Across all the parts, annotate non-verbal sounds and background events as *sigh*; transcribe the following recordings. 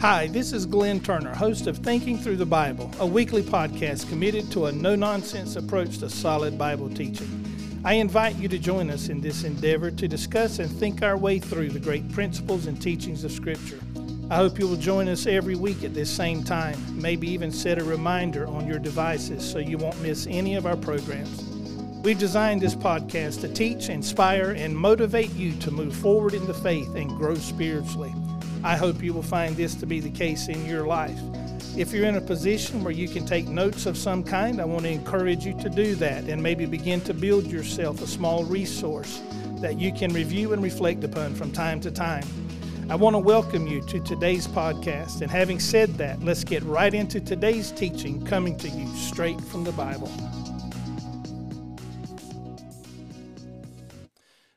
Hi, this is Glenn Turner, host of Thinking Through the Bible, a weekly podcast committed to a no nonsense approach to solid Bible teaching. I invite you to join us in this endeavor to discuss and think our way through the great principles and teachings of Scripture. I hope you will join us every week at this same time, maybe even set a reminder on your devices so you won't miss any of our programs. We've designed this podcast to teach, inspire, and motivate you to move forward in the faith and grow spiritually. I hope you will find this to be the case in your life. If you're in a position where you can take notes of some kind, I want to encourage you to do that and maybe begin to build yourself a small resource that you can review and reflect upon from time to time. I want to welcome you to today's podcast. And having said that, let's get right into today's teaching coming to you straight from the Bible.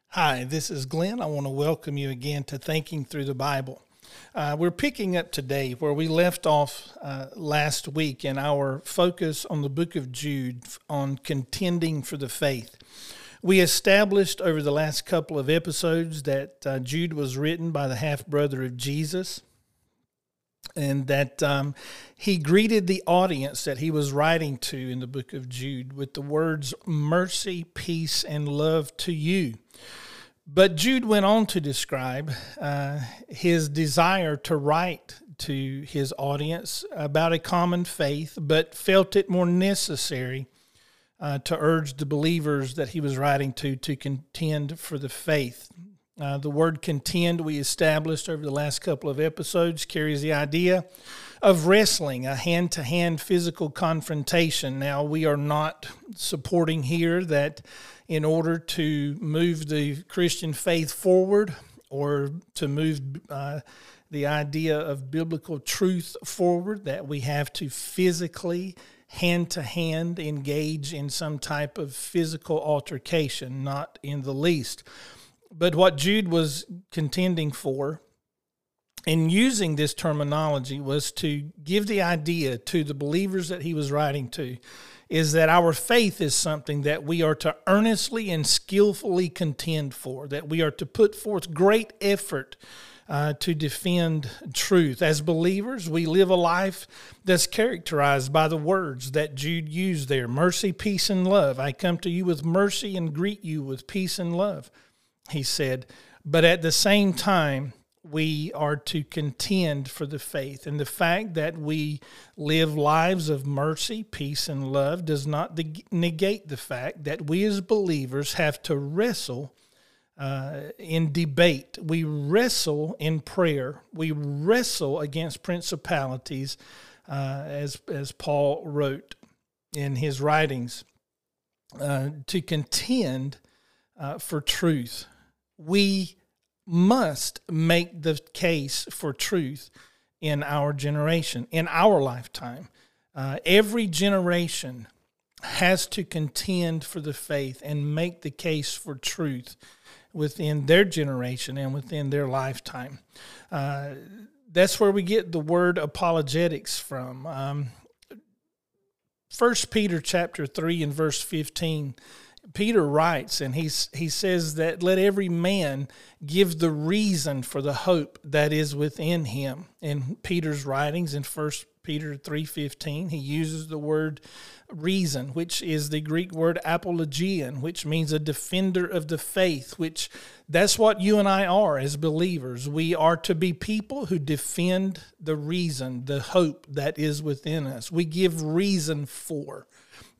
Hi, this is Glenn. I want to welcome you again to Thinking Through the Bible. Uh, we're picking up today where we left off uh, last week in our focus on the book of Jude on contending for the faith. We established over the last couple of episodes that uh, Jude was written by the half brother of Jesus and that um, he greeted the audience that he was writing to in the book of Jude with the words mercy, peace, and love to you. But Jude went on to describe uh, his desire to write to his audience about a common faith, but felt it more necessary uh, to urge the believers that he was writing to to contend for the faith. Uh, the word contend we established over the last couple of episodes carries the idea of wrestling, a hand to hand physical confrontation. Now, we are not supporting here that in order to move the Christian faith forward or to move uh, the idea of biblical truth forward, that we have to physically hand to hand engage in some type of physical altercation, not in the least. But what Jude was contending for in using this terminology was to give the idea to the believers that he was writing to is that our faith is something that we are to earnestly and skillfully contend for, that we are to put forth great effort uh, to defend truth. As believers, we live a life that's characterized by the words that Jude used there mercy, peace, and love. I come to you with mercy and greet you with peace and love, he said. But at the same time, we are to contend for the faith. And the fact that we live lives of mercy, peace, and love does not negate the fact that we as believers have to wrestle uh, in debate. We wrestle in prayer. We wrestle against principalities, uh, as, as Paul wrote in his writings, uh, to contend uh, for truth. We must make the case for truth in our generation, in our lifetime. Uh, every generation has to contend for the faith and make the case for truth within their generation and within their lifetime. Uh, that's where we get the word apologetics from. Um, First Peter chapter three and verse fifteen, Peter writes, and he's, he says that let every man give the reason for the hope that is within him. In Peter's writings in First Peter 3:15, he uses the word reason, which is the Greek word apologian, which means a defender of the faith, which that's what you and I are as believers. We are to be people who defend the reason, the hope that is within us. We give reason for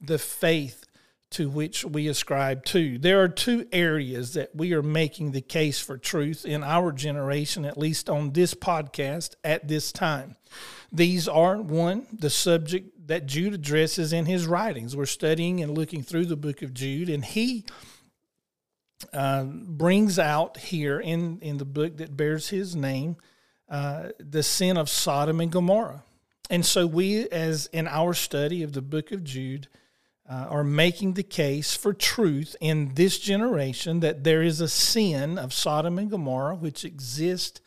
the faith to which we ascribe to. There are two areas that we are making the case for truth in our generation, at least on this podcast at this time. These are one, the subject that Jude addresses in his writings. We're studying and looking through the book of Jude, and he uh, brings out here in, in the book that bears his name uh, the sin of Sodom and Gomorrah. And so, we, as in our study of the book of Jude, uh, are making the case for truth in this generation that there is a sin of Sodom and Gomorrah which exists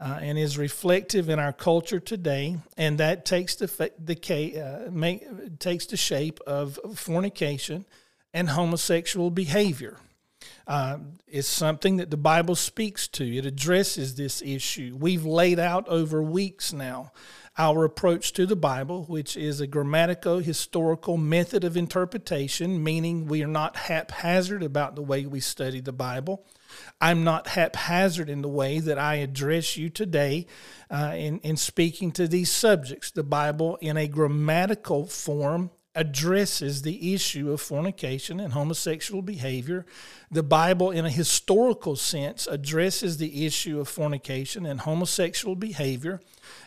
uh, and is reflective in our culture today, and that takes the the uh, make, takes the shape of fornication and homosexual behavior. uh, is something that the Bible speaks to. It addresses this issue. We've laid out over weeks now our approach to the Bible, which is a grammatical historical method of interpretation, meaning we are not haphazard about the way we study the Bible. I'm not haphazard in the way that I address you today uh, in, in speaking to these subjects. The Bible, in a grammatical form, addresses the issue of fornication and homosexual behavior. The Bible, in a historical sense, addresses the issue of fornication and homosexual behavior.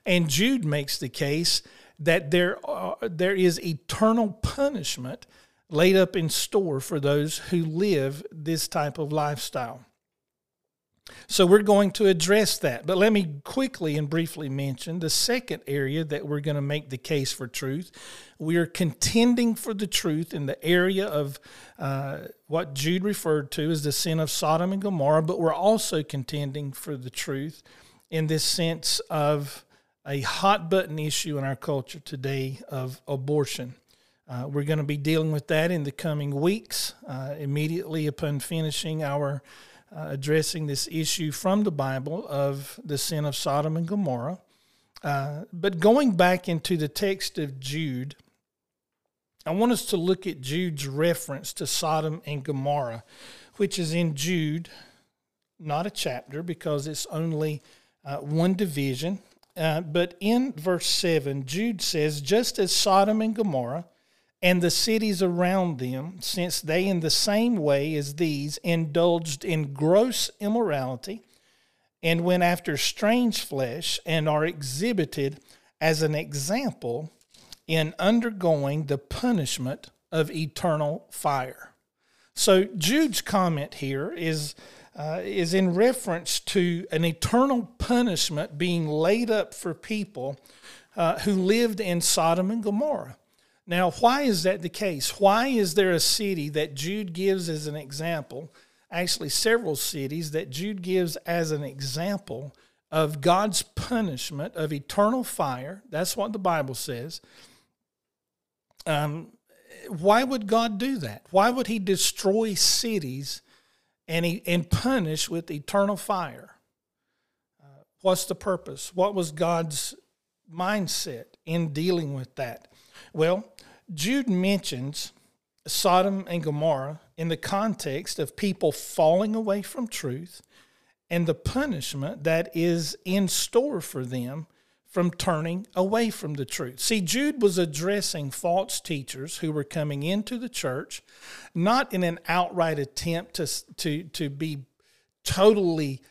And Jude makes the case that there, are, there is eternal punishment laid up in store for those who live this type of lifestyle. So we're going to address that. But let me quickly and briefly mention the second area that we're going to make the case for truth. We are contending for the truth in the area of uh, what Jude referred to as the sin of Sodom and Gomorrah, but we're also contending for the truth in this sense of a hot button issue in our culture today of abortion. Uh, we're going to be dealing with that in the coming weeks, uh, immediately upon finishing our uh, addressing this issue from the Bible of the sin of Sodom and Gomorrah. Uh, but going back into the text of Jude, I want us to look at Jude's reference to Sodom and Gomorrah, which is in Jude, not a chapter because it's only uh, one division. Uh, but in verse 7, Jude says, Just as Sodom and Gomorrah and the cities around them, since they in the same way as these indulged in gross immorality and went after strange flesh and are exhibited as an example in undergoing the punishment of eternal fire. So Jude's comment here is uh, is in reference to an eternal punishment being laid up for people uh, who lived in Sodom and Gomorrah. Now, why is that the case? Why is there a city that Jude gives as an example? Actually, several cities that Jude gives as an example of God's punishment of eternal fire. That's what the Bible says. Um, why would God do that? Why would He destroy cities and he, and punish with eternal fire? Uh, what's the purpose? What was God's mindset in dealing with that? Well, Jude mentions Sodom and Gomorrah in the context of people falling away from truth and the punishment that is in store for them from turning away from the truth. See, Jude was addressing false teachers who were coming into the church, not in an outright attempt to, to, to be totally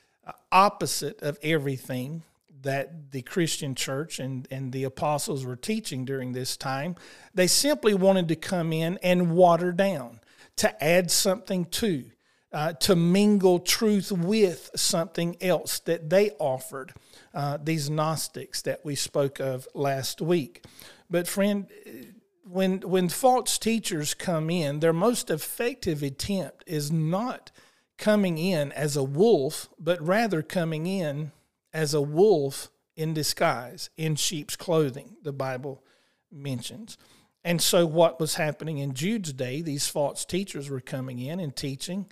opposite of everything that the Christian church and, and the apostles were teaching during this time. They simply wanted to come in and water down, to add something to, uh, to mingle truth with something else that they offered, uh, these Gnostics that we spoke of last week. But, friend, when, when false teachers come in, their most effective attempt is not coming in as a wolf, but rather coming in as a wolf in disguise, in sheep's clothing, the Bible mentions. And so, what was happening in Jude's day, these false teachers were coming in and teaching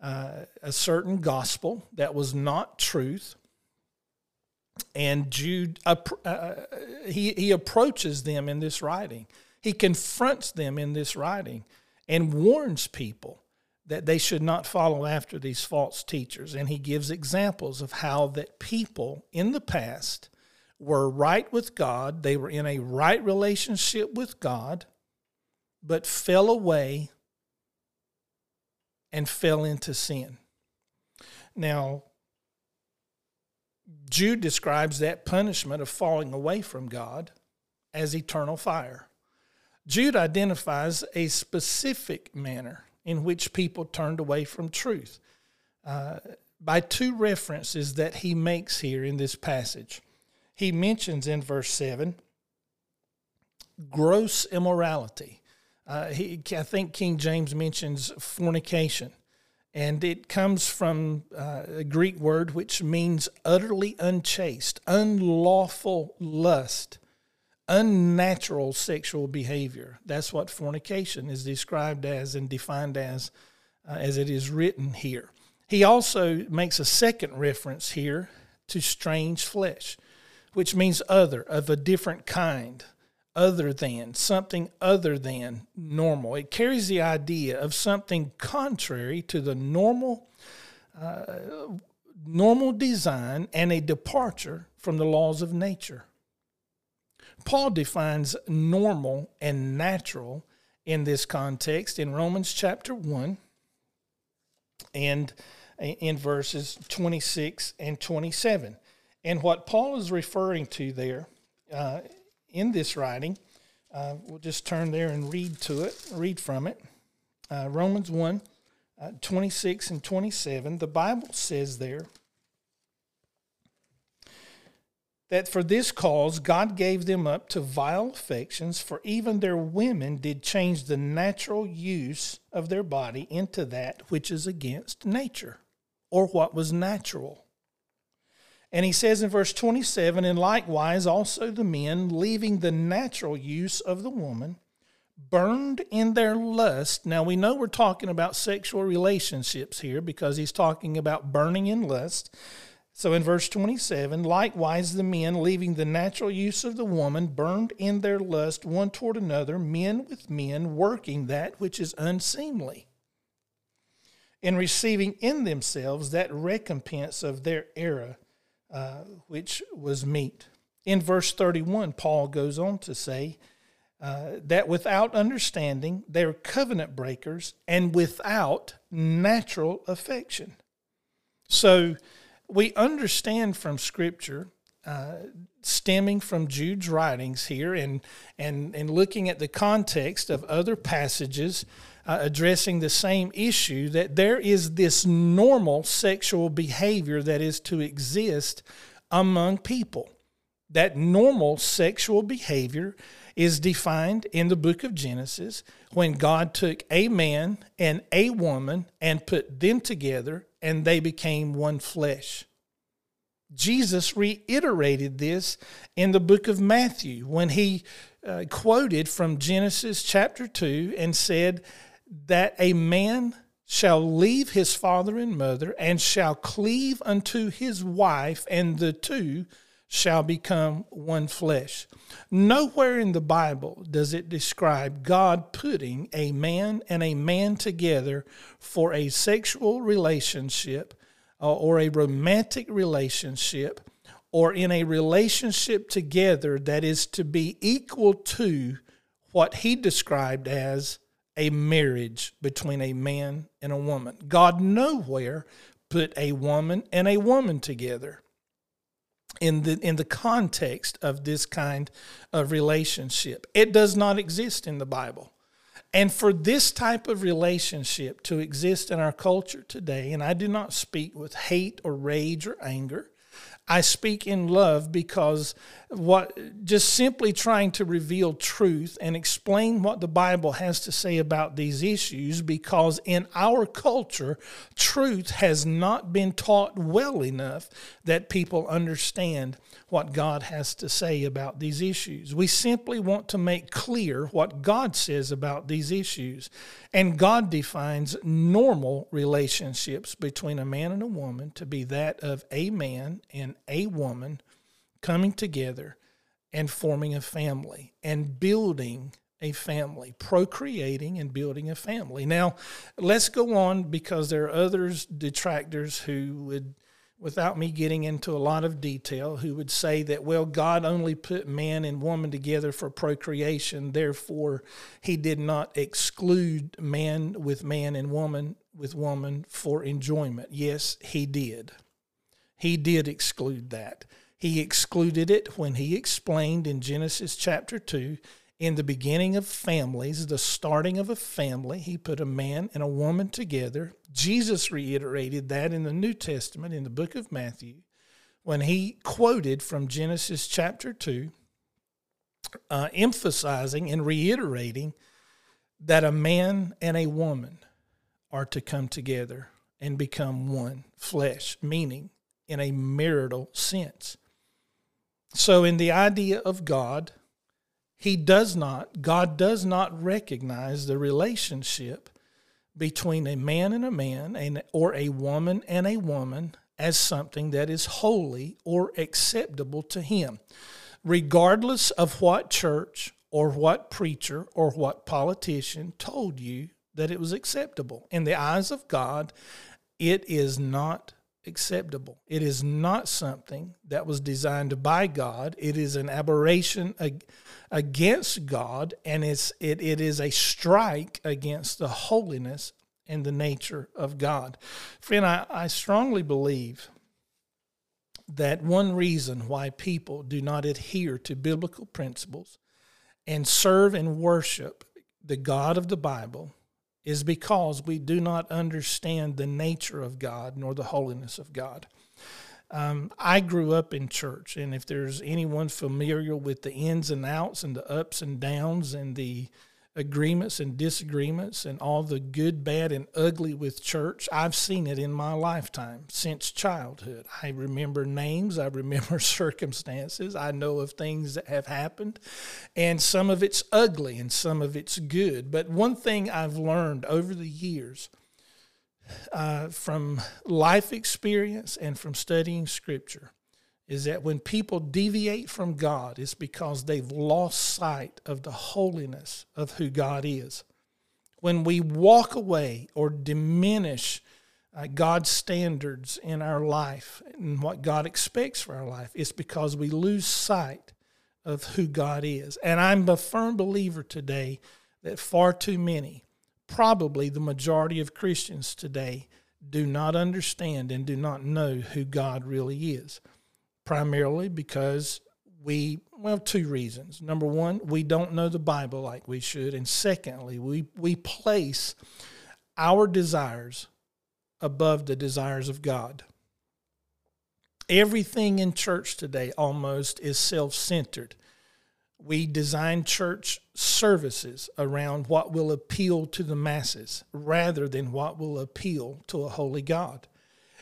uh, a certain gospel that was not truth. And Jude, uh, uh, he, he approaches them in this writing. He confronts them in this writing and warns people that they should not follow after these false teachers. And he gives examples of how that people in the past were right with God, they were in a right relationship with God, but fell away and fell into sin. Now, Jude describes that punishment of falling away from God as eternal fire. Jude identifies a specific manner in which people turned away from truth uh, by two references that he makes here in this passage. He mentions in verse 7 gross immorality. Uh, he, I think King James mentions fornication, and it comes from uh, a Greek word which means utterly unchaste, unlawful lust unnatural sexual behavior. That's what fornication is described as and defined as uh, as it is written here. He also makes a second reference here to strange flesh, which means other, of a different kind, other than, something other than normal. It carries the idea of something contrary to the normal. Uh, normal design and a departure from the laws of nature. Paul defines normal and natural in this context in Romans chapter 1 and in verses 26 and 27. And what Paul is referring to there uh, in this writing, uh, we'll just turn there and read to it, read from it. Uh, Romans 1 uh, 26 and 27, the Bible says there, that for this cause God gave them up to vile affections, for even their women did change the natural use of their body into that which is against nature, or what was natural. And he says in verse 27 And likewise also the men, leaving the natural use of the woman, burned in their lust. Now we know we're talking about sexual relationships here because he's talking about burning in lust so in verse 27, likewise the men, leaving the natural use of the woman, burned in their lust one toward another, men with men, working that which is unseemly, and receiving in themselves that recompense of their error, uh, which was meet. In verse 31, Paul goes on to say, uh, that without understanding, they're covenant breakers and without natural affection. So, we understand from Scripture, uh, stemming from Jude's writings here, and and and looking at the context of other passages uh, addressing the same issue, that there is this normal sexual behavior that is to exist among people. That normal sexual behavior is defined in the book of Genesis when God took a man and a woman and put them together and they became one flesh. Jesus reiterated this in the book of Matthew when he uh, quoted from Genesis chapter 2 and said that a man shall leave his father and mother and shall cleave unto his wife, and the two shall become one flesh. Nowhere in the Bible does it describe God putting a man and a man together for a sexual relationship uh, or a romantic relationship or in a relationship together that is to be equal to what he described as a marriage between a man and a woman. God nowhere put a woman and a woman together in the in the context of this kind of relationship. It does not exist in the Bible. And for this type of relationship to exist in our culture today, and I do not speak with hate or rage or anger, I speak in love because what just simply trying to reveal truth and explain what the Bible has to say about these issues because in our culture truth has not been taught well enough that people understand what God has to say about these issues. We simply want to make clear what God says about these issues. And God defines normal relationships between a man and a woman to be that of a man and a woman coming together and forming a family and building a family, procreating and building a family. Now, let's go on because there are others, detractors, who would without me getting into a lot of detail, who would say that, well, God only put man and woman together for procreation, therefore, he did not exclude man with man and woman with woman for enjoyment. Yes, he did. He did exclude that. He excluded it when he explained in Genesis chapter 2 in the beginning of families, the starting of a family, he put a man and a woman together. Jesus reiterated that in the New Testament in the book of Matthew when he quoted from Genesis chapter 2, uh, emphasizing and reiterating that a man and a woman are to come together and become one flesh, meaning in a marital sense. So, in the idea of God, he does not, God does not recognize the relationship between a man and a man and, or a woman and a woman as something that is holy or acceptable to him, regardless of what church or what preacher or what politician told you that it was acceptable. In the eyes of God, it is not acceptable. It is not something that was designed by God. It is an aberration against God, and it's, it, it is a strike against the holiness and the nature of God. Friend, I, I strongly believe that one reason why people do not adhere to biblical principles and serve and worship the God of the Bible is because we do not understand the nature of God nor the holiness of God. Um, I grew up in church, and if there's anyone familiar with the ins and outs and the ups and downs and the agreements and disagreements and all the good, bad, and ugly with church. I've seen it in my lifetime since childhood. I remember names, I remember *laughs* circumstances, I know of things that have happened, and some of it's ugly and some of it's good. But one thing I've learned over the years uh, from life experience and from studying scripture is that when people deviate from God, it's because they've lost sight of the holiness of who God is. When we walk away or diminish uh, God's standards in our life and what God expects for our life, it's because we lose sight of who God is. And I'm a firm believer today that far too many, probably the majority of Christians today, do not understand and do not know who God really is primarily because we, well, two reasons. Number one, we don't know the Bible like we should. And secondly, we, we place our desires above the desires of God. Everything in church today almost is self centered. We design church services around what will appeal to the masses rather than what will appeal to a holy God.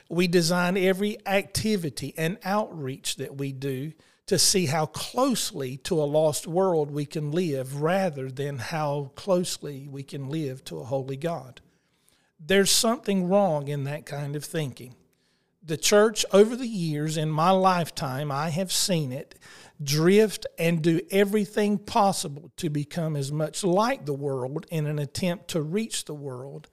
We design every activity and outreach that we do to see how closely to a lost world we can live rather than how closely we can live to a holy God. There's something wrong in that kind of thinking. The church, over the years, in my lifetime, I have seen it drift and do everything possible to become as much like the world in an attempt to reach the world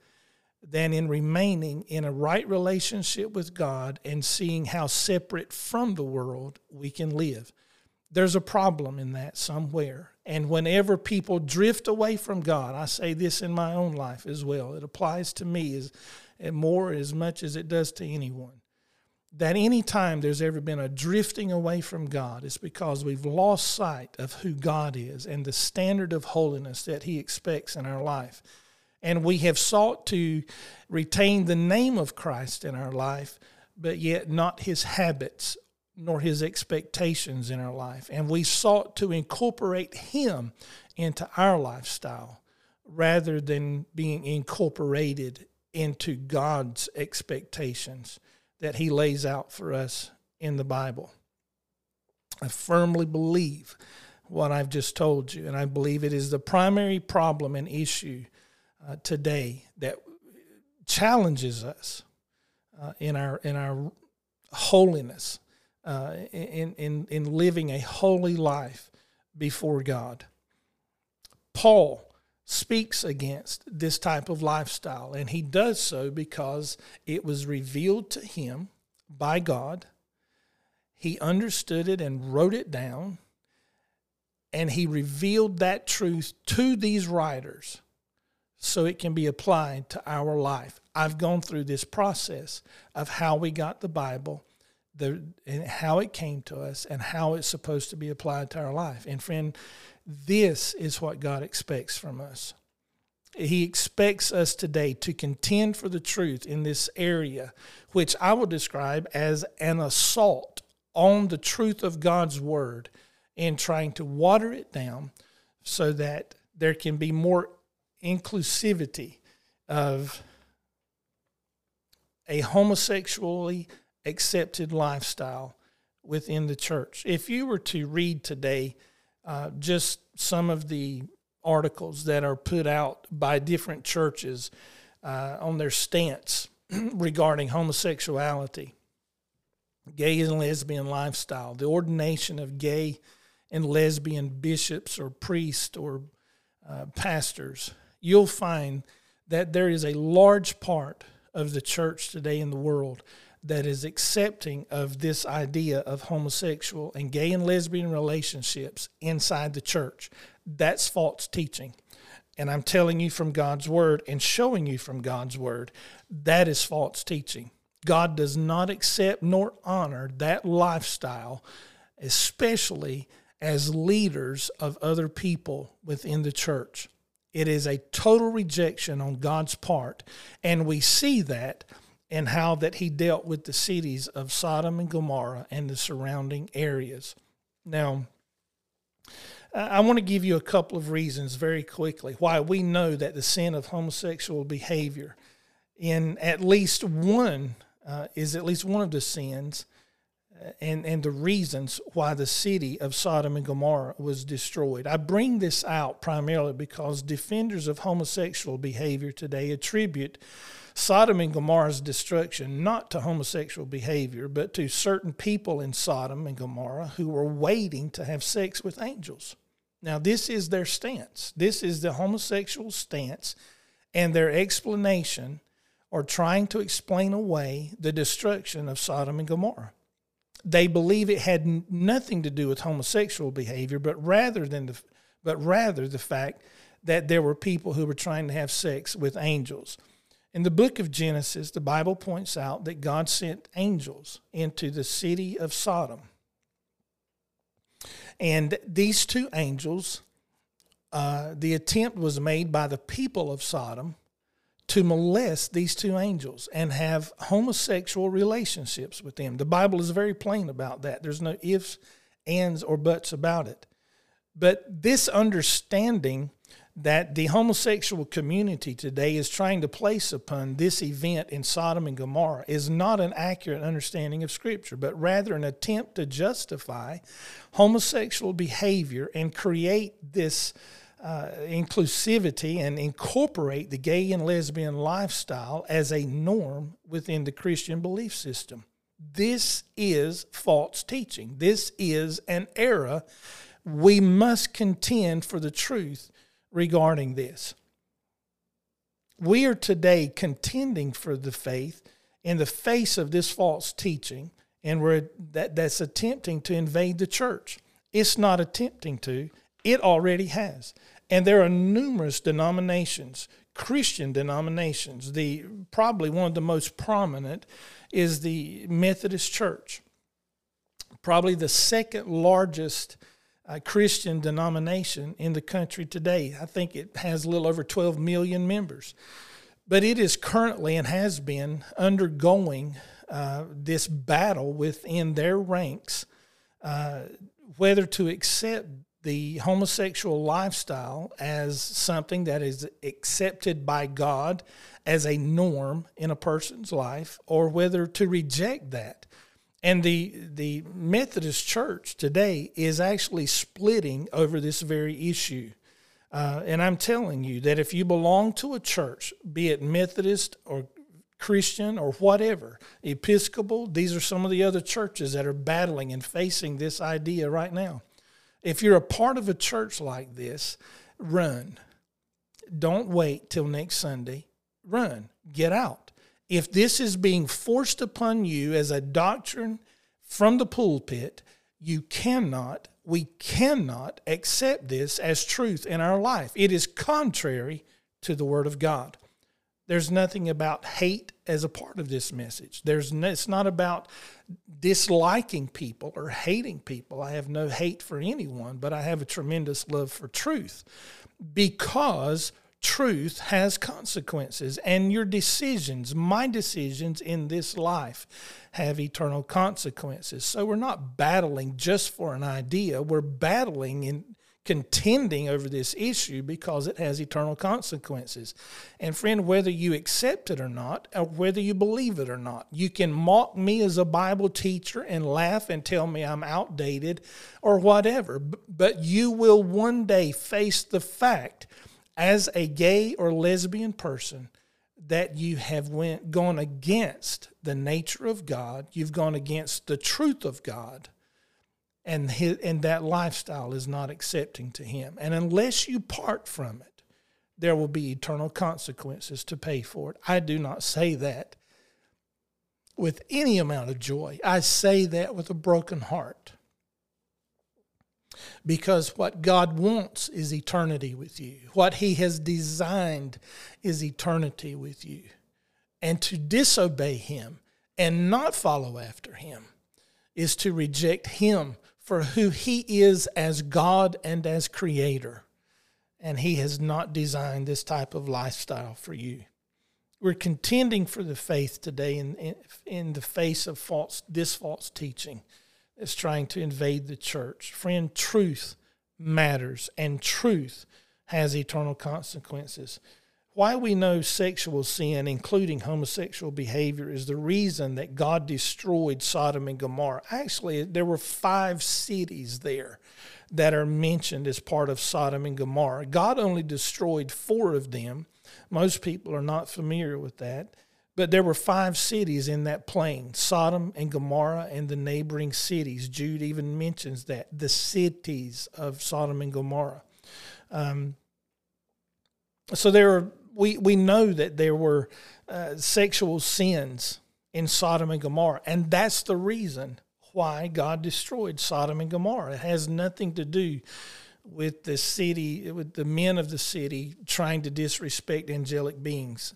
than in remaining in a right relationship with God and seeing how separate from the world we can live. There's a problem in that somewhere. And whenever people drift away from God, I say this in my own life as well, it applies to me as more as much as it does to anyone. That any time there's ever been a drifting away from God, it's because we've lost sight of who God is and the standard of holiness that He expects in our life and we have sought to retain the name of Christ in our life, but yet not his habits nor his expectations in our life. And we sought to incorporate him into our lifestyle rather than being incorporated into God's expectations that he lays out for us in the Bible. I firmly believe what I've just told you, and I believe it is the primary problem and issue uh, today that challenges us uh, in our in our holiness, uh, in in in living a holy life before God. Paul speaks against this type of lifestyle, and he does so because it was revealed to him by God. He understood it and wrote it down, and he revealed that truth to these writers so it can be applied to our life. I've gone through this process of how we got the Bible, the and how it came to us, and how it's supposed to be applied to our life. And friend, this is what God expects from us. He expects us today to contend for the truth in this area, which I will describe as an assault on the truth of God's word and trying to water it down so that there can be more inclusivity of a homosexually accepted lifestyle within the church. If you were to read today uh, just some of the articles that are put out by different churches, uh, on their stance *clears throat* regarding homosexuality, gay and lesbian lifestyle, the ordination of gay and lesbian bishops or priests or uh, pastors, you'll find that there is a large part of the church today in the world that is accepting of this idea of homosexual and gay and lesbian relationships inside the church. That's false teaching. And I'm telling you from God's word and showing you from God's word, that is false teaching. God does not accept nor honor that lifestyle, especially as leaders of other people within the church. It is a total rejection on God's part. And we see that in how that he dealt with the cities of Sodom and Gomorrah and the surrounding areas. Now, I want to give you a couple of reasons very quickly why we know that the sin of homosexual behavior in at least one uh, is at least one of the sins and, and the reasons why the city of Sodom and Gomorrah was destroyed. I bring this out primarily because defenders of homosexual behavior today attribute Sodom and Gomorrah's destruction not to homosexual behavior, but to certain people in Sodom and Gomorrah who were waiting to have sex with angels. Now, this is their stance. This is the homosexual stance, and their explanation or trying to explain away the destruction of Sodom and Gomorrah. They believe it had nothing to do with homosexual behavior, but rather than the, but rather the fact that there were people who were trying to have sex with angels. In the book of Genesis, the Bible points out that God sent angels into the city of Sodom. And these two angels, uh, the attempt was made by the people of Sodom to molest these two angels and have homosexual relationships with them. The Bible is very plain about that. There's no ifs, ands, or buts about it. But this understanding that the homosexual community today is trying to place upon this event in Sodom and Gomorrah is not an accurate understanding of Scripture, but rather an attempt to justify homosexual behavior and create this uh, inclusivity and incorporate the gay and lesbian lifestyle as a norm within the Christian belief system. This is false teaching. This is an error. We must contend for the truth regarding this. We are today contending for the faith in the face of this false teaching, and we're, that, that's attempting to invade the church. It's not attempting to, it already has. And there are numerous denominations, Christian denominations. The probably one of the most prominent is the Methodist Church. Probably the second largest uh, Christian denomination in the country today. I think it has a little over 12 million members. But it is currently and has been undergoing uh, this battle within their ranks uh, whether to accept the homosexual lifestyle as something that is accepted by God as a norm in a person's life or whether to reject that. And the the Methodist Church today is actually splitting over this very issue. Uh, and I'm telling you that if you belong to a church, be it Methodist or Christian or whatever, Episcopal, these are some of the other churches that are battling and facing this idea right now. If you're a part of a church like this, run. Don't wait till next Sunday. Run. Get out. If this is being forced upon you as a doctrine from the pulpit, you cannot, we cannot accept this as truth in our life. It is contrary to the Word of God. There's nothing about hate as a part of this message. There's no, it's not about disliking people or hating people. I have no hate for anyone, but I have a tremendous love for truth because truth has consequences and your decisions, my decisions in this life have eternal consequences. So we're not battling just for an idea, we're battling in contending over this issue because it has eternal consequences. And friend, whether you accept it or not, or whether you believe it or not, you can mock me as a Bible teacher and laugh and tell me I'm outdated or whatever, but you will one day face the fact as a gay or lesbian person that you have went gone against the nature of God, you've gone against the truth of God, and his, and that lifestyle is not accepting to Him. And unless you part from it, there will be eternal consequences to pay for it. I do not say that with any amount of joy. I say that with a broken heart. Because what God wants is eternity with you. What He has designed is eternity with you. And to disobey Him and not follow after Him is to reject Him for who He is as God and as Creator. And He has not designed this type of lifestyle for you. We're contending for the faith today in, in, in the face of false, this false teaching is trying to invade the church. Friend, truth matters, and truth has eternal consequences. Why we know sexual sin, including homosexual behavior, is the reason that God destroyed Sodom and Gomorrah. Actually, there were five cities there that are mentioned as part of Sodom and Gomorrah. God only destroyed four of them. Most people are not familiar with that. But there were five cities in that plain Sodom and Gomorrah and the neighboring cities. Jude even mentions that the cities of Sodom and Gomorrah. Um, so there are, we, we know that there were uh, sexual sins in Sodom and Gomorrah, and that's the reason why God destroyed Sodom and Gomorrah. It has nothing to do with the city, with the men of the city trying to disrespect angelic beings.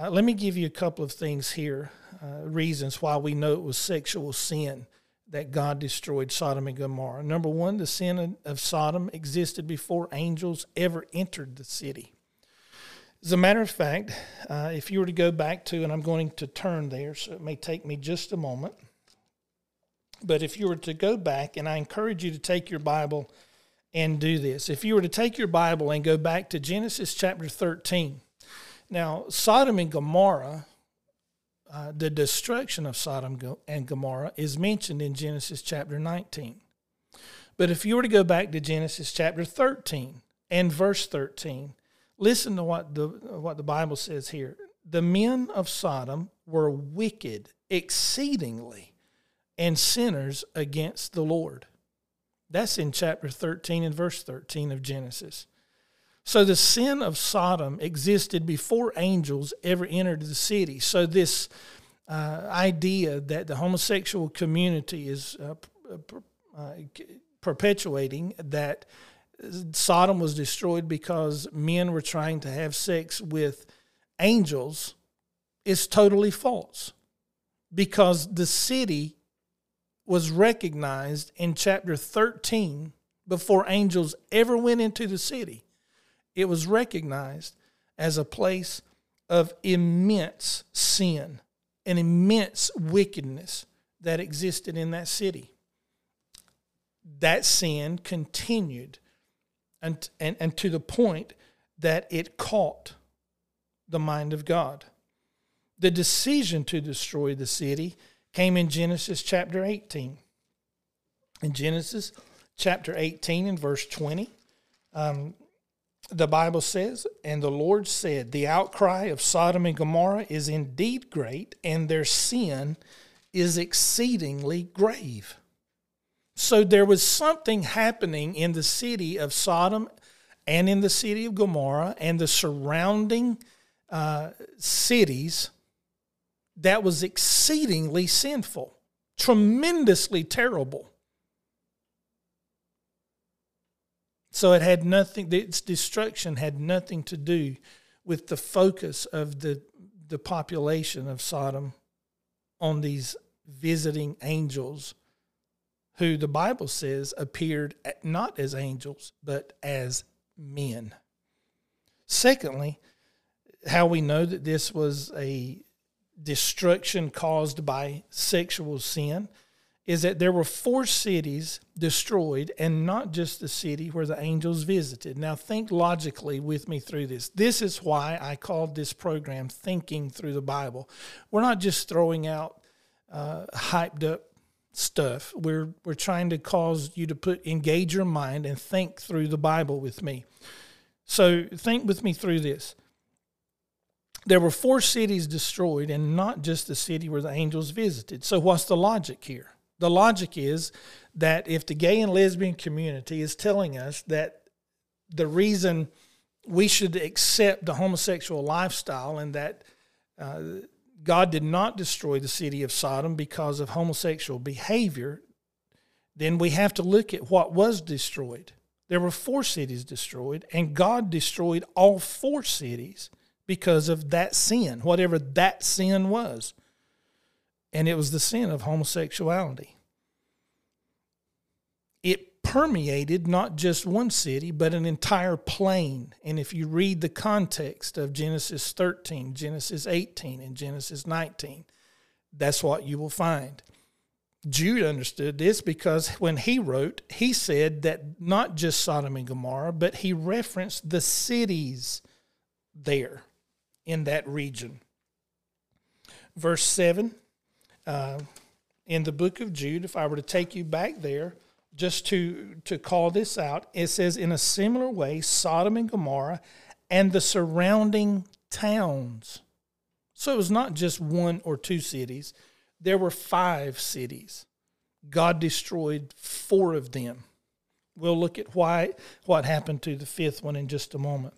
Uh, let me give you a couple of things here, uh, reasons why we know it was sexual sin that God destroyed Sodom and Gomorrah. Number one, the sin of Sodom existed before angels ever entered the city. As a matter of fact, uh, if you were to go back to, and I'm going to turn there, so it may take me just a moment, but if you were to go back, and I encourage you to take your Bible and do this, if you were to take your Bible and go back to Genesis chapter 13, now, Sodom and Gomorrah, uh, the destruction of Sodom and Gomorrah is mentioned in Genesis chapter 19. But if you were to go back to Genesis chapter 13 and verse 13, listen to what the, what the Bible says here. The men of Sodom were wicked exceedingly and sinners against the Lord. That's in chapter 13 and verse 13 of Genesis. So the sin of Sodom existed before angels ever entered the city. So this uh, idea that the homosexual community is uh, uh, perpetuating that Sodom was destroyed because men were trying to have sex with angels is totally false because the city was recognized in chapter 13 before angels ever went into the city it was recognized as a place of immense sin and immense wickedness that existed in that city. That sin continued and, and, and to the point that it caught the mind of God. The decision to destroy the city came in Genesis chapter 18. In Genesis chapter 18 and verse 20, um, the Bible says, and the Lord said, The outcry of Sodom and Gomorrah is indeed great, and their sin is exceedingly grave. So there was something happening in the city of Sodom and in the city of Gomorrah and the surrounding uh, cities that was exceedingly sinful, tremendously terrible. So it had nothing, its destruction had nothing to do with the focus of the, the population of Sodom on these visiting angels who the Bible says appeared not as angels, but as men. Secondly, how we know that this was a destruction caused by sexual sin is that there were four cities destroyed and not just the city where the angels visited. Now, think logically with me through this. This is why I called this program Thinking Through the Bible. We're not just throwing out uh, hyped up stuff. We're, we're trying to cause you to put engage your mind and think through the Bible with me. So, think with me through this. there were four cities destroyed and not just the city where the angels visited. So, what's the logic here? The logic is that if the gay and lesbian community is telling us that the reason we should accept the homosexual lifestyle and that uh, God did not destroy the city of Sodom because of homosexual behavior, then we have to look at what was destroyed. There were four cities destroyed, and God destroyed all four cities because of that sin, whatever that sin was. And it was the sin of homosexuality. It permeated not just one city, but an entire plain. And if you read the context of Genesis 13, Genesis 18, and Genesis 19, that's what you will find. Jude understood this because when he wrote, he said that not just Sodom and Gomorrah, but he referenced the cities there in that region. Verse 7 uh, in the book of Jude, if I were to take you back there, just to, to call this out, it says, In a similar way, Sodom and Gomorrah and the surrounding towns. So it was not just one or two cities, there were five cities. God destroyed four of them. We'll look at why what happened to the fifth one in just a moment.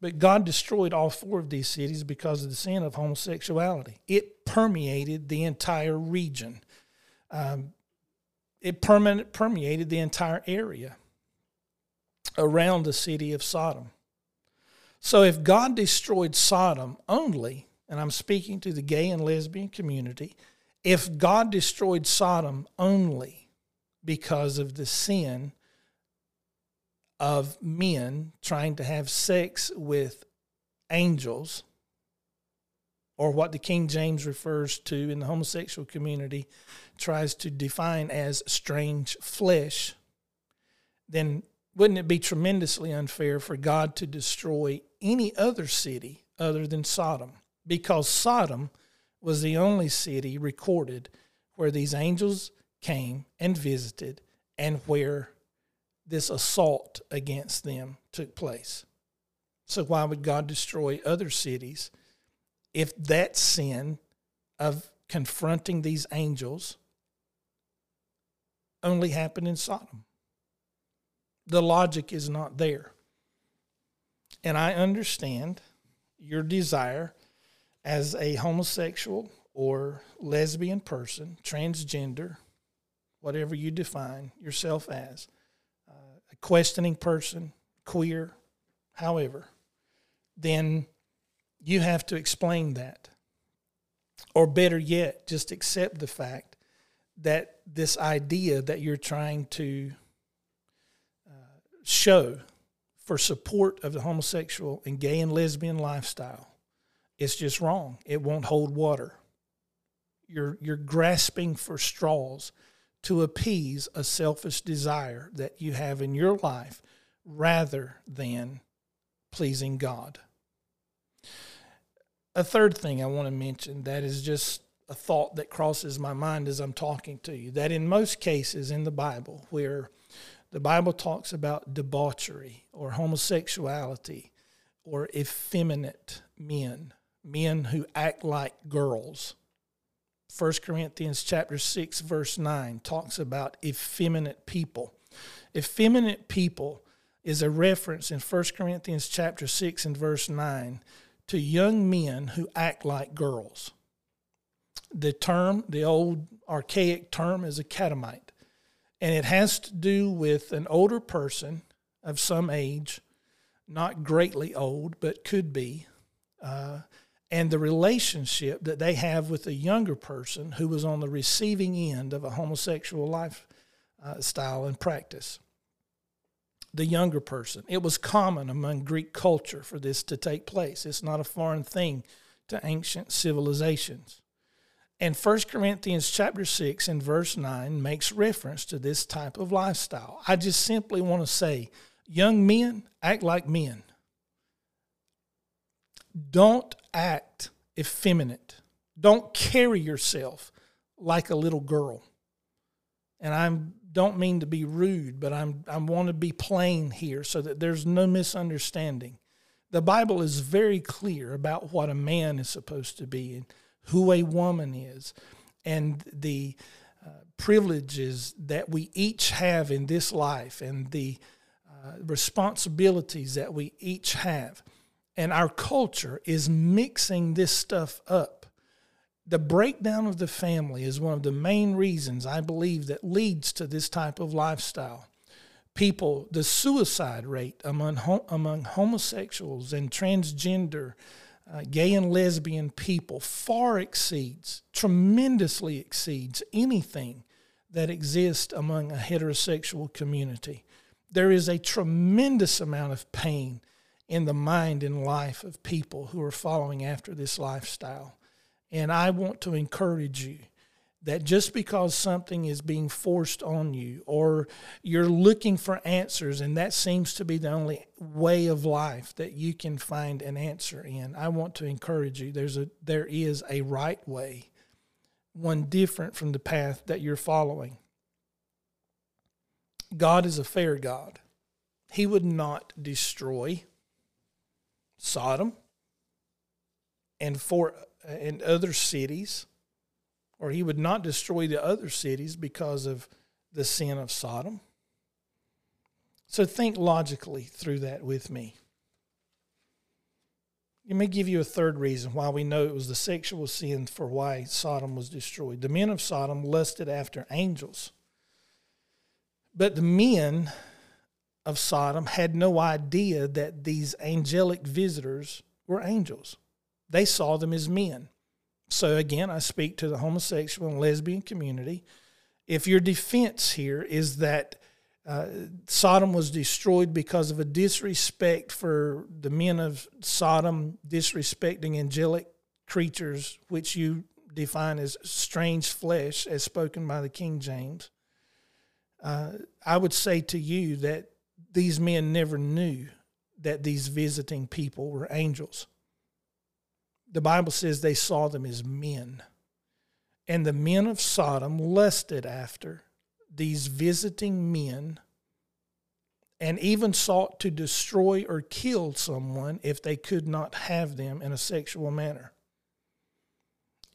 But God destroyed all four of these cities because of the sin of homosexuality. It permeated the entire region. Um, it permanent, permeated the entire area around the city of Sodom. So if God destroyed Sodom only, and I'm speaking to the gay and lesbian community, if God destroyed Sodom only because of the sin of men trying to have sex with angels, or what the King James refers to in the homosexual community, tries to define as strange flesh, then wouldn't it be tremendously unfair for God to destroy any other city other than Sodom? Because Sodom was the only city recorded where these angels came and visited and where this assault against them took place. So, why would God destroy other cities if that sin of confronting these angels only happened in Sodom? The logic is not there. And I understand your desire as a homosexual or lesbian person, transgender, whatever you define yourself as uh, a questioning person, queer, however, then you have to explain that. Or better yet, just accept the fact that this idea that you're trying to uh, show for support of the homosexual and gay and lesbian lifestyle is just wrong. It won't hold water. You're, you're grasping for straws to appease a selfish desire that you have in your life rather than pleasing God. A third thing I want to mention that is just a thought that crosses my mind as I'm talking to you that in most cases in the Bible where the Bible talks about debauchery or homosexuality or effeminate men, men who act like girls, 1 Corinthians chapter 6 verse 9 talks about effeminate people. Effeminate people is a reference in 1 Corinthians chapter 6 and verse 9 to young men who act like girls. The term, the old archaic term is a catamite, and it has to do with an older person of some age, not greatly old, but could be, uh, and the relationship that they have with a younger person who was on the receiving end of a homosexual lifestyle uh, and practice. The younger person. It was common among Greek culture for this to take place. It's not a foreign thing to ancient civilizations. And 1 Corinthians chapter 6 and verse 9 makes reference to this type of lifestyle. I just simply want to say, young men act like men. Don't act effeminate. Don't carry yourself like a little girl. And I don't mean to be rude, but I'm I want to be plain here so that there's no misunderstanding. The Bible is very clear about what a man is supposed to be and who a woman is and the uh, privileges that we each have in this life and the uh, responsibilities that we each have. And our culture is mixing this stuff up. The breakdown of the family is one of the main reasons I believe that leads to this type of lifestyle. People, the suicide rate among, among homosexuals and transgender, uh, gay and lesbian people far exceeds, tremendously exceeds anything that exists among a heterosexual community there is a tremendous amount of pain in the mind and life of people who are following after this lifestyle. And I want to encourage you that just because something is being forced on you or you're looking for answers and that seems to be the only way of life that you can find an answer in i want to encourage you there's a there is a right way one different from the path that you're following God is a fair God. He would not destroy Sodom and for Uh, and other cities, or he would not destroy the other cities because of the sin of Sodom. So think logically through that with me. Let me give you a third reason why we know it was the sexual sin for why Sodom was destroyed. The men of Sodom lusted after angels but the men of Sodom had no idea that these angelic visitors were angels. They saw them as men. So again, I speak to the homosexual and lesbian community. If your defense here is that uh, Sodom was destroyed because of a disrespect for the men of Sodom, disrespecting angelic creatures, which you define as strange flesh, as spoken by the King James, uh, I would say to you that these men never knew that these visiting people were angels. The Bible says they saw them as men. And the men of Sodom lusted after these visiting men and even sought to destroy or kill someone if they could not have them in a sexual manner.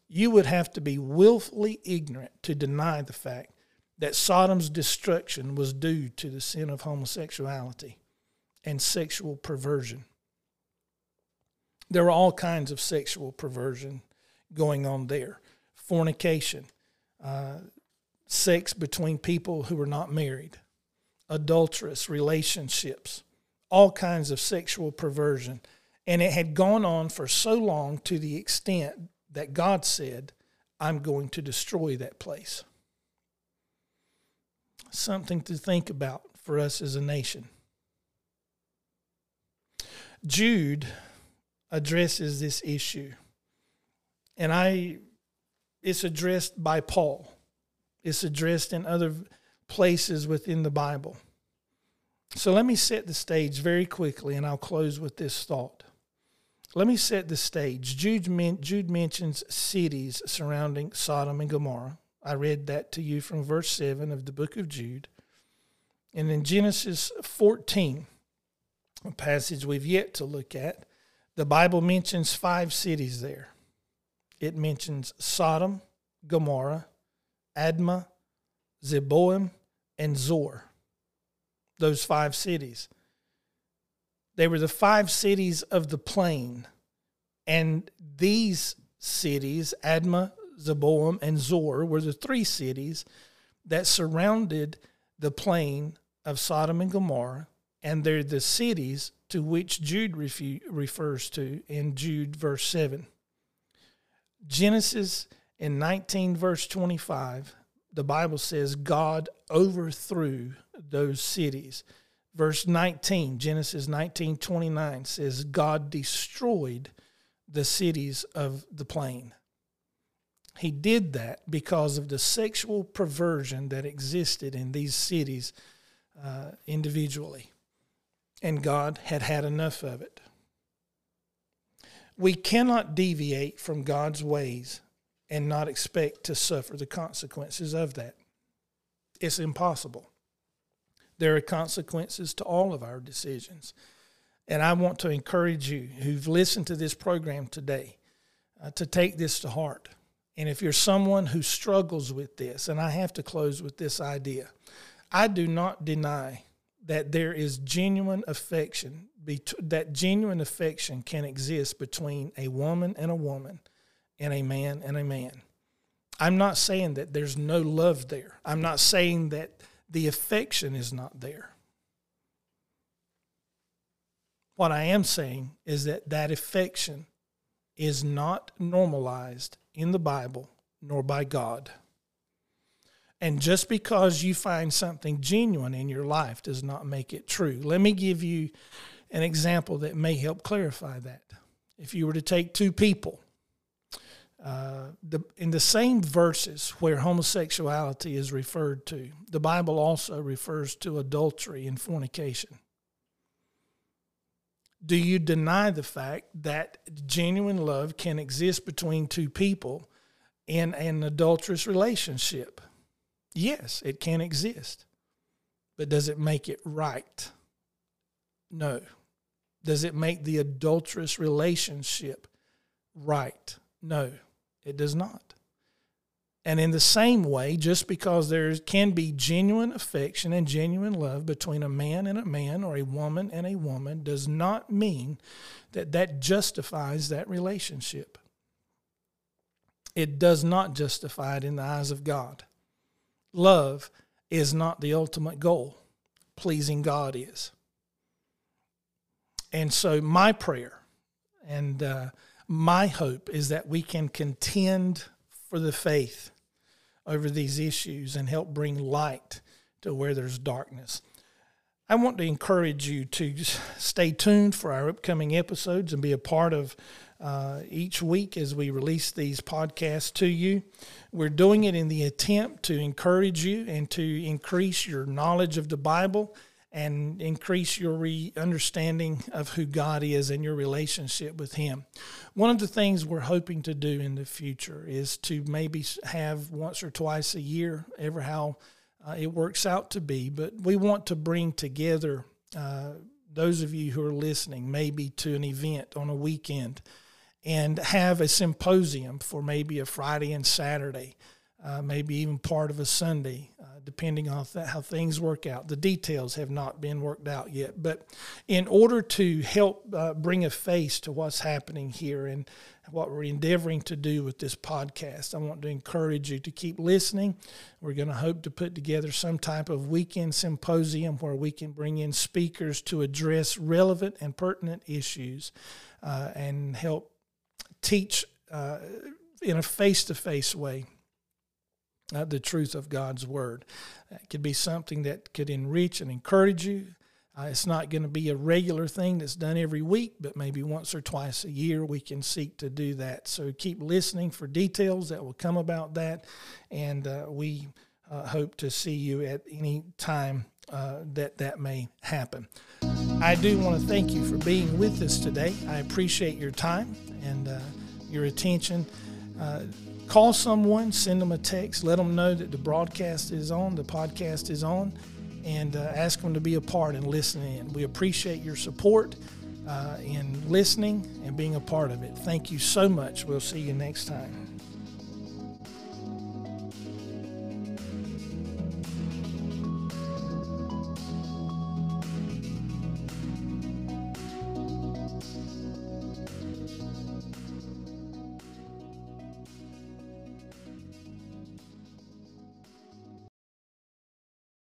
You would have to be willfully ignorant to deny the fact that Sodom's destruction was due to the sin of homosexuality and sexual perversion. There were all kinds of sexual perversion going on there fornication, uh, sex between people who were not married, adulterous relationships, all kinds of sexual perversion. And it had gone on for so long to the extent that God said, I'm going to destroy that place something to think about for us as a nation. Jude addresses this issue, and I it's addressed by Paul. It's addressed in other places within the Bible. So let me set the stage very quickly, and I'll close with this thought. Let me set the stage. Jude, men, Jude mentions cities surrounding Sodom and Gomorrah. I read that to you from verse 7 of the book of Jude. And in Genesis 14, a passage we've yet to look at, the Bible mentions five cities there. It mentions Sodom, Gomorrah, Admah, Zeboim, and Zoar. Those five cities. They were the five cities of the plain. And these cities, Admah, Zeboim, and Zoar were the three cities that surrounded the plain of Sodom and Gomorrah, and they're the cities to which Jude refu- refers to in Jude verse 7. Genesis in 19 verse 25, the Bible says God overthrew those cities. Verse 19, Genesis 19 29 says God destroyed the cities of the plain. He did that because of the sexual perversion that existed in these cities uh, individually. And God had had enough of it. We cannot deviate from God's ways and not expect to suffer the consequences of that. It's impossible. There are consequences to all of our decisions. And I want to encourage you who've listened to this program today uh, to take this to heart. And if you're someone who struggles with this, and I have to close with this idea, I do not deny that there is genuine affection, that genuine affection can exist between a woman and a woman, and a man and a man. I'm not saying that there's no love there. I'm not saying that the affection is not there. What I am saying is that that affection is not normalized in the Bible nor by God. And just because you find something genuine in your life does not make it true. Let me give you an example that may help clarify that. If you were to take two people, uh, the, in the same verses where homosexuality is referred to, the Bible also refers to adultery and fornication. Do you deny the fact that genuine love can exist between two people in an adulterous relationship? Yes, it can exist. But does it make it right? No. Does it make the adulterous relationship right? No, it does not. And in the same way, just because there can be genuine affection and genuine love between a man and a man or a woman and a woman, does not mean that that justifies that relationship. It does not justify it in the eyes of God. Love is not the ultimate goal, pleasing God is. And so, my prayer and uh, my hope is that we can contend for the faith over these issues and help bring light to where there's darkness. I want to encourage you to stay tuned for our upcoming episodes and be a part of uh, each week as we release these podcasts to you. We're doing it in the attempt to encourage you and to increase your knowledge of the Bible and increase your re- understanding of who God is and your relationship with Him. One of the things we're hoping to do in the future is to maybe have once or twice a year, ever how uh, it works out to be, but we want to bring together uh, those of you who are listening, maybe to an event on a weekend, and have a symposium for maybe a Friday and Saturday. Uh, maybe even part of a Sunday, uh, depending on th- how things work out. The details have not been worked out yet. But in order to help uh, bring a face to what's happening here and what we're endeavoring to do with this podcast, I want to encourage you to keep listening. We're going to hope to put together some type of weekend symposium where we can bring in speakers to address relevant and pertinent issues uh, and help teach uh, in a face to face way uh, the truth of God's Word. It could be something that could enrich and encourage you. Uh, it's not going to be a regular thing that's done every week, but maybe once or twice a year we can seek to do that. So keep listening for details that will come about that, and uh, we uh, hope to see you at any time uh, that that may happen. I do want to thank you for being with us today. I appreciate your time and uh, your attention. Call someone, send them a text, let them know that the broadcast is on, the podcast is on, and uh, ask them to be a part and listen in. We appreciate your support uh, in listening and being a part of it. Thank you so much. We'll see you next time.